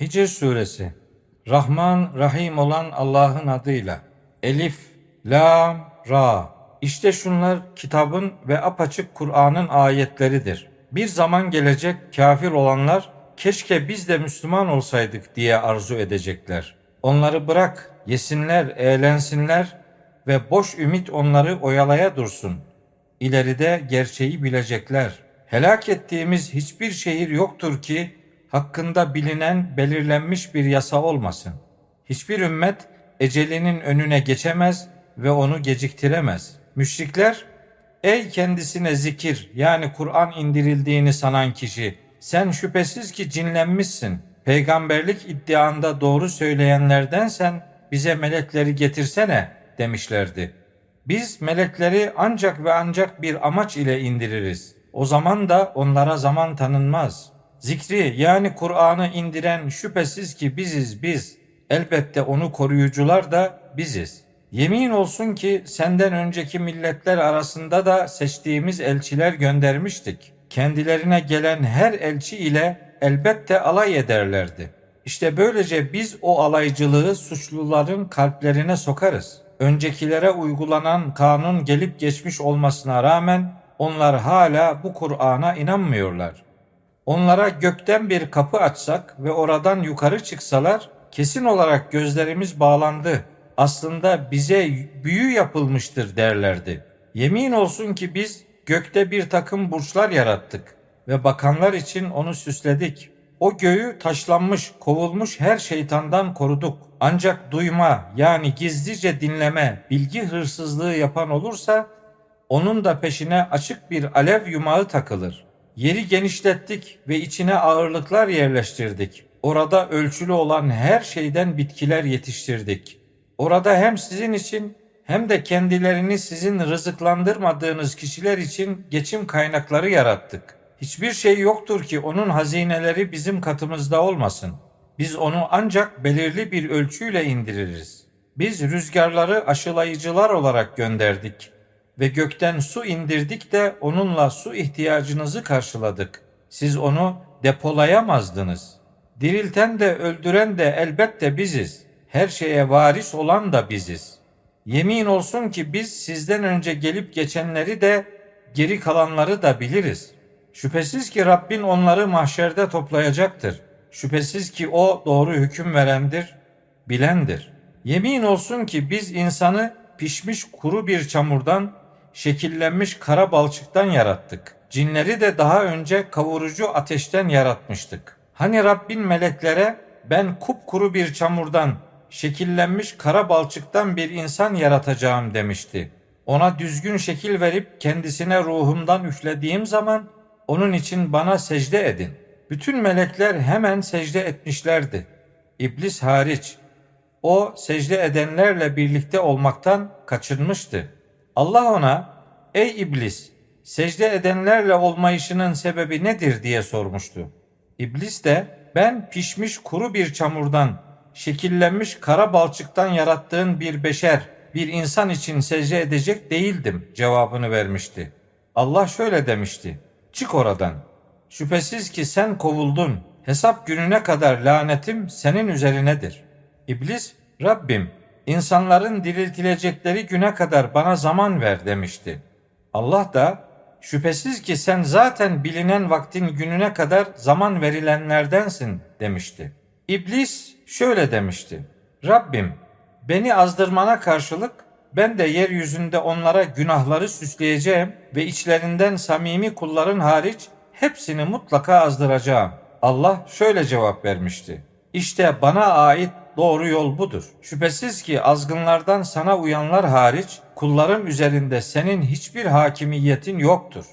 Hicr suresi Rahman Rahim olan Allah'ın adıyla Elif, Lam, Ra İşte şunlar kitabın ve apaçık Kur'an'ın ayetleridir. Bir zaman gelecek kafir olanlar keşke biz de Müslüman olsaydık diye arzu edecekler. Onları bırak, yesinler, eğlensinler ve boş ümit onları oyalaya dursun. İleride gerçeği bilecekler. Helak ettiğimiz hiçbir şehir yoktur ki hakkında bilinen belirlenmiş bir yasa olmasın. Hiçbir ümmet ecelinin önüne geçemez ve onu geciktiremez. Müşrikler, ey kendisine zikir yani Kur'an indirildiğini sanan kişi, sen şüphesiz ki cinlenmişsin. Peygamberlik iddianda doğru söyleyenlerdensen bize melekleri getirsene demişlerdi. Biz melekleri ancak ve ancak bir amaç ile indiririz. O zaman da onlara zaman tanınmaz.'' Zikri yani Kur'an'ı indiren şüphesiz ki biziz biz. Elbette onu koruyucular da biziz. Yemin olsun ki senden önceki milletler arasında da seçtiğimiz elçiler göndermiştik. Kendilerine gelen her elçi ile elbette alay ederlerdi. İşte böylece biz o alaycılığı suçluların kalplerine sokarız. Öncekilere uygulanan kanun gelip geçmiş olmasına rağmen onlar hala bu Kur'an'a inanmıyorlar. Onlara gökten bir kapı açsak ve oradan yukarı çıksalar kesin olarak gözlerimiz bağlandı. Aslında bize büyü yapılmıştır derlerdi. Yemin olsun ki biz gökte bir takım burçlar yarattık ve bakanlar için onu süsledik. O göğü taşlanmış, kovulmuş her şeytandan koruduk. Ancak duyma yani gizlice dinleme, bilgi hırsızlığı yapan olursa onun da peşine açık bir alev yumağı takılır.'' Yeri genişlettik ve içine ağırlıklar yerleştirdik. Orada ölçülü olan her şeyden bitkiler yetiştirdik. Orada hem sizin için hem de kendilerini sizin rızıklandırmadığınız kişiler için geçim kaynakları yarattık. Hiçbir şey yoktur ki onun hazineleri bizim katımızda olmasın. Biz onu ancak belirli bir ölçüyle indiririz. Biz rüzgarları aşılayıcılar olarak gönderdik ve gökten su indirdik de onunla su ihtiyacınızı karşıladık. Siz onu depolayamazdınız. Dirilten de öldüren de elbette biziz. Her şeye varis olan da biziz. Yemin olsun ki biz sizden önce gelip geçenleri de geri kalanları da biliriz. Şüphesiz ki Rabbin onları mahşerde toplayacaktır. Şüphesiz ki o doğru hüküm verendir, bilendir. Yemin olsun ki biz insanı pişmiş kuru bir çamurdan şekillenmiş kara balçıktan yarattık. Cinleri de daha önce kavurucu ateşten yaratmıştık. Hani Rabbin meleklere ben kupkuru bir çamurdan, şekillenmiş kara balçıktan bir insan yaratacağım demişti. Ona düzgün şekil verip kendisine ruhumdan üflediğim zaman onun için bana secde edin. Bütün melekler hemen secde etmişlerdi. İblis hariç. O secde edenlerle birlikte olmaktan kaçınmıştı.'' Allah ona ey iblis secde edenlerle olmayışının sebebi nedir diye sormuştu. İblis de ben pişmiş kuru bir çamurdan şekillenmiş kara balçıktan yarattığın bir beşer, bir insan için secde edecek değildim cevabını vermişti. Allah şöyle demişti. Çık oradan. Şüphesiz ki sen kovuldun. Hesap gününe kadar lanetim senin üzerinedir. İblis, Rabbim insanların diriltilecekleri güne kadar bana zaman ver demişti. Allah da şüphesiz ki sen zaten bilinen vaktin gününe kadar zaman verilenlerdensin demişti. İblis şöyle demişti. Rabbim beni azdırmana karşılık ben de yeryüzünde onlara günahları süsleyeceğim ve içlerinden samimi kulların hariç hepsini mutlaka azdıracağım. Allah şöyle cevap vermişti. İşte bana ait doğru yol budur. Şüphesiz ki azgınlardan sana uyanlar hariç kulların üzerinde senin hiçbir hakimiyetin yoktur.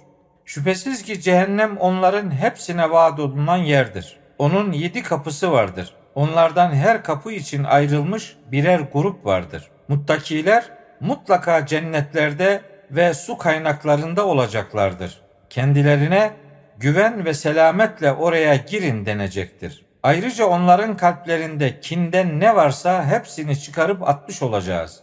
Şüphesiz ki cehennem onların hepsine vaat olunan yerdir. Onun yedi kapısı vardır. Onlardan her kapı için ayrılmış birer grup vardır. Muttakiler mutlaka cennetlerde ve su kaynaklarında olacaklardır. Kendilerine güven ve selametle oraya girin denecektir. Ayrıca onların kalplerinde kinden ne varsa hepsini çıkarıp atmış olacağız.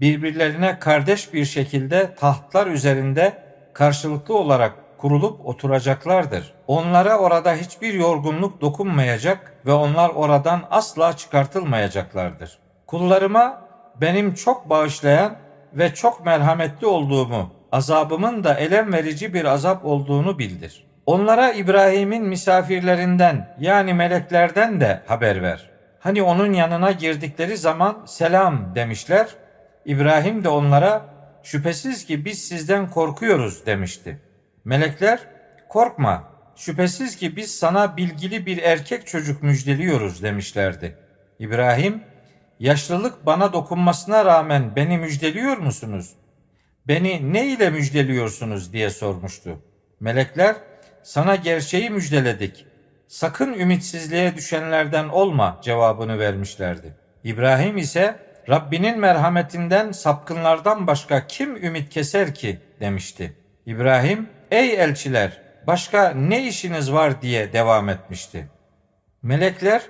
Birbirlerine kardeş bir şekilde tahtlar üzerinde karşılıklı olarak kurulup oturacaklardır. Onlara orada hiçbir yorgunluk dokunmayacak ve onlar oradan asla çıkartılmayacaklardır. Kullarıma benim çok bağışlayan ve çok merhametli olduğumu, azabımın da elem verici bir azap olduğunu bildir. Onlara İbrahim'in misafirlerinden yani meleklerden de haber ver. Hani onun yanına girdikleri zaman selam demişler. İbrahim de onlara şüphesiz ki biz sizden korkuyoruz demişti. Melekler korkma şüphesiz ki biz sana bilgili bir erkek çocuk müjdeliyoruz demişlerdi. İbrahim yaşlılık bana dokunmasına rağmen beni müjdeliyor musunuz? Beni ne ile müjdeliyorsunuz diye sormuştu. Melekler sana gerçeği müjdeledik. Sakın ümitsizliğe düşenlerden olma cevabını vermişlerdi. İbrahim ise Rabbinin merhametinden sapkınlardan başka kim ümit keser ki demişti. İbrahim ey elçiler başka ne işiniz var diye devam etmişti. Melekler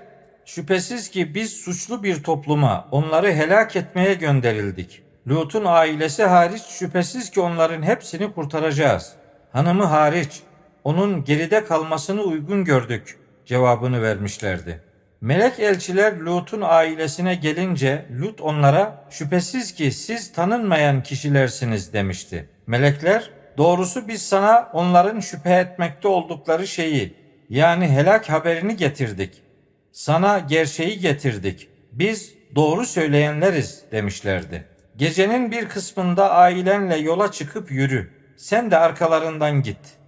şüphesiz ki biz suçlu bir topluma onları helak etmeye gönderildik. Lut'un ailesi hariç şüphesiz ki onların hepsini kurtaracağız. Hanımı hariç onun geride kalmasını uygun gördük cevabını vermişlerdi. Melek elçiler Lut'un ailesine gelince Lut onlara şüphesiz ki siz tanınmayan kişilersiniz demişti. Melekler doğrusu biz sana onların şüphe etmekte oldukları şeyi yani helak haberini getirdik. Sana gerçeği getirdik. Biz doğru söyleyenleriz demişlerdi. Gecenin bir kısmında ailenle yola çıkıp yürü. Sen de arkalarından git.''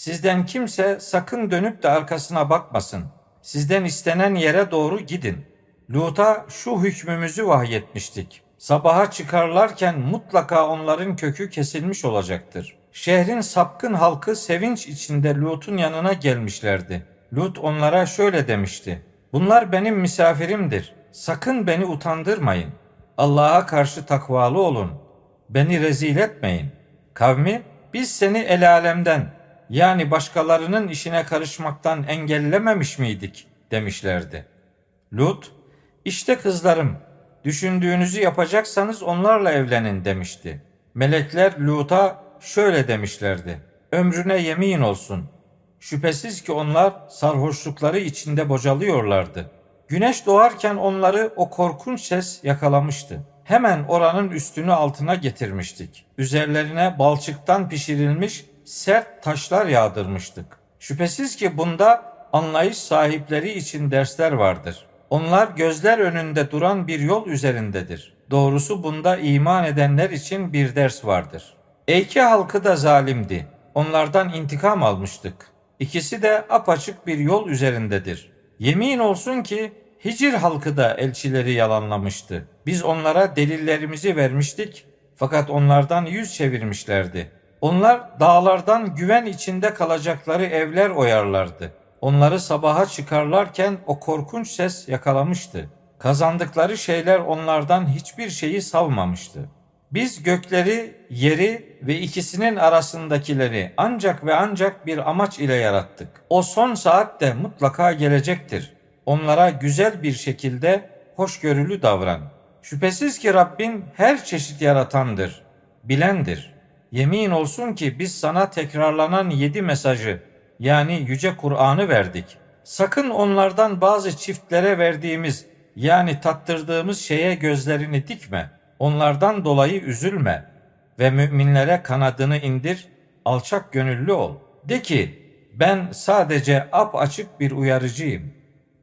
Sizden kimse sakın dönüp de arkasına bakmasın. Sizden istenen yere doğru gidin. Lut'a şu hükmümüzü vahyetmiştik. Sabaha çıkarlarken mutlaka onların kökü kesilmiş olacaktır. Şehrin sapkın halkı sevinç içinde Lut'un yanına gelmişlerdi. Lut onlara şöyle demişti. Bunlar benim misafirimdir. Sakın beni utandırmayın. Allah'a karşı takvalı olun. Beni rezil etmeyin. Kavmi biz seni el alemden yani başkalarının işine karışmaktan engellememiş miydik demişlerdi. Lut, işte kızlarım, düşündüğünüzü yapacaksanız onlarla evlenin demişti. Melekler Lut'a şöyle demişlerdi. Ömrüne yemin olsun. Şüphesiz ki onlar sarhoşlukları içinde bocalıyorlardı. Güneş doğarken onları o korkunç ses yakalamıştı. Hemen oranın üstünü altına getirmiştik. Üzerlerine balçıktan pişirilmiş sert taşlar yağdırmıştık. Şüphesiz ki bunda anlayış sahipleri için dersler vardır. Onlar gözler önünde duran bir yol üzerindedir. Doğrusu bunda iman edenler için bir ders vardır. Eyke halkı da zalimdi. Onlardan intikam almıştık. İkisi de apaçık bir yol üzerindedir. Yemin olsun ki Hicr halkı da elçileri yalanlamıştı. Biz onlara delillerimizi vermiştik fakat onlardan yüz çevirmişlerdi. Onlar dağlardan güven içinde kalacakları evler oyarlardı. Onları sabaha çıkarlarken o korkunç ses yakalamıştı. Kazandıkları şeyler onlardan hiçbir şeyi savmamıştı. Biz gökleri, yeri ve ikisinin arasındakileri ancak ve ancak bir amaç ile yarattık. O son saat de mutlaka gelecektir. Onlara güzel bir şekilde hoşgörülü davran. Şüphesiz ki Rabbin her çeşit yaratandır, bilendir.'' Yemin olsun ki biz sana tekrarlanan yedi mesajı yani yüce Kur'an'ı verdik. Sakın onlardan bazı çiftlere verdiğimiz yani tattırdığımız şeye gözlerini dikme. Onlardan dolayı üzülme ve müminlere kanadını indir, alçak gönüllü ol. De ki ben sadece ap açık bir uyarıcıyım.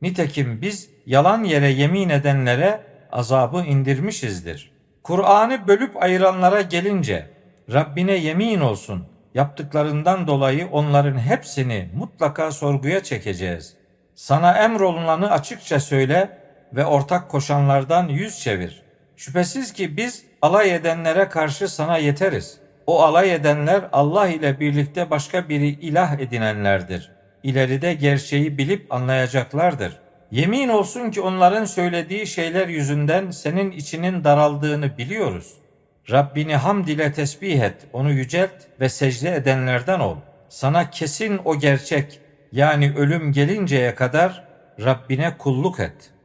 Nitekim biz yalan yere yemin edenlere azabı indirmişizdir. Kur'an'ı bölüp ayıranlara gelince Rabbine yemin olsun yaptıklarından dolayı onların hepsini mutlaka sorguya çekeceğiz. Sana emrolunanı açıkça söyle ve ortak koşanlardan yüz çevir. Şüphesiz ki biz alay edenlere karşı sana yeteriz. O alay edenler Allah ile birlikte başka biri ilah edinenlerdir. İleride gerçeği bilip anlayacaklardır. Yemin olsun ki onların söylediği şeyler yüzünden senin içinin daraldığını biliyoruz.'' Rabbini hamd ile tesbih et, onu yücelt ve secde edenlerden ol. Sana kesin o gerçek yani ölüm gelinceye kadar Rabbine kulluk et.''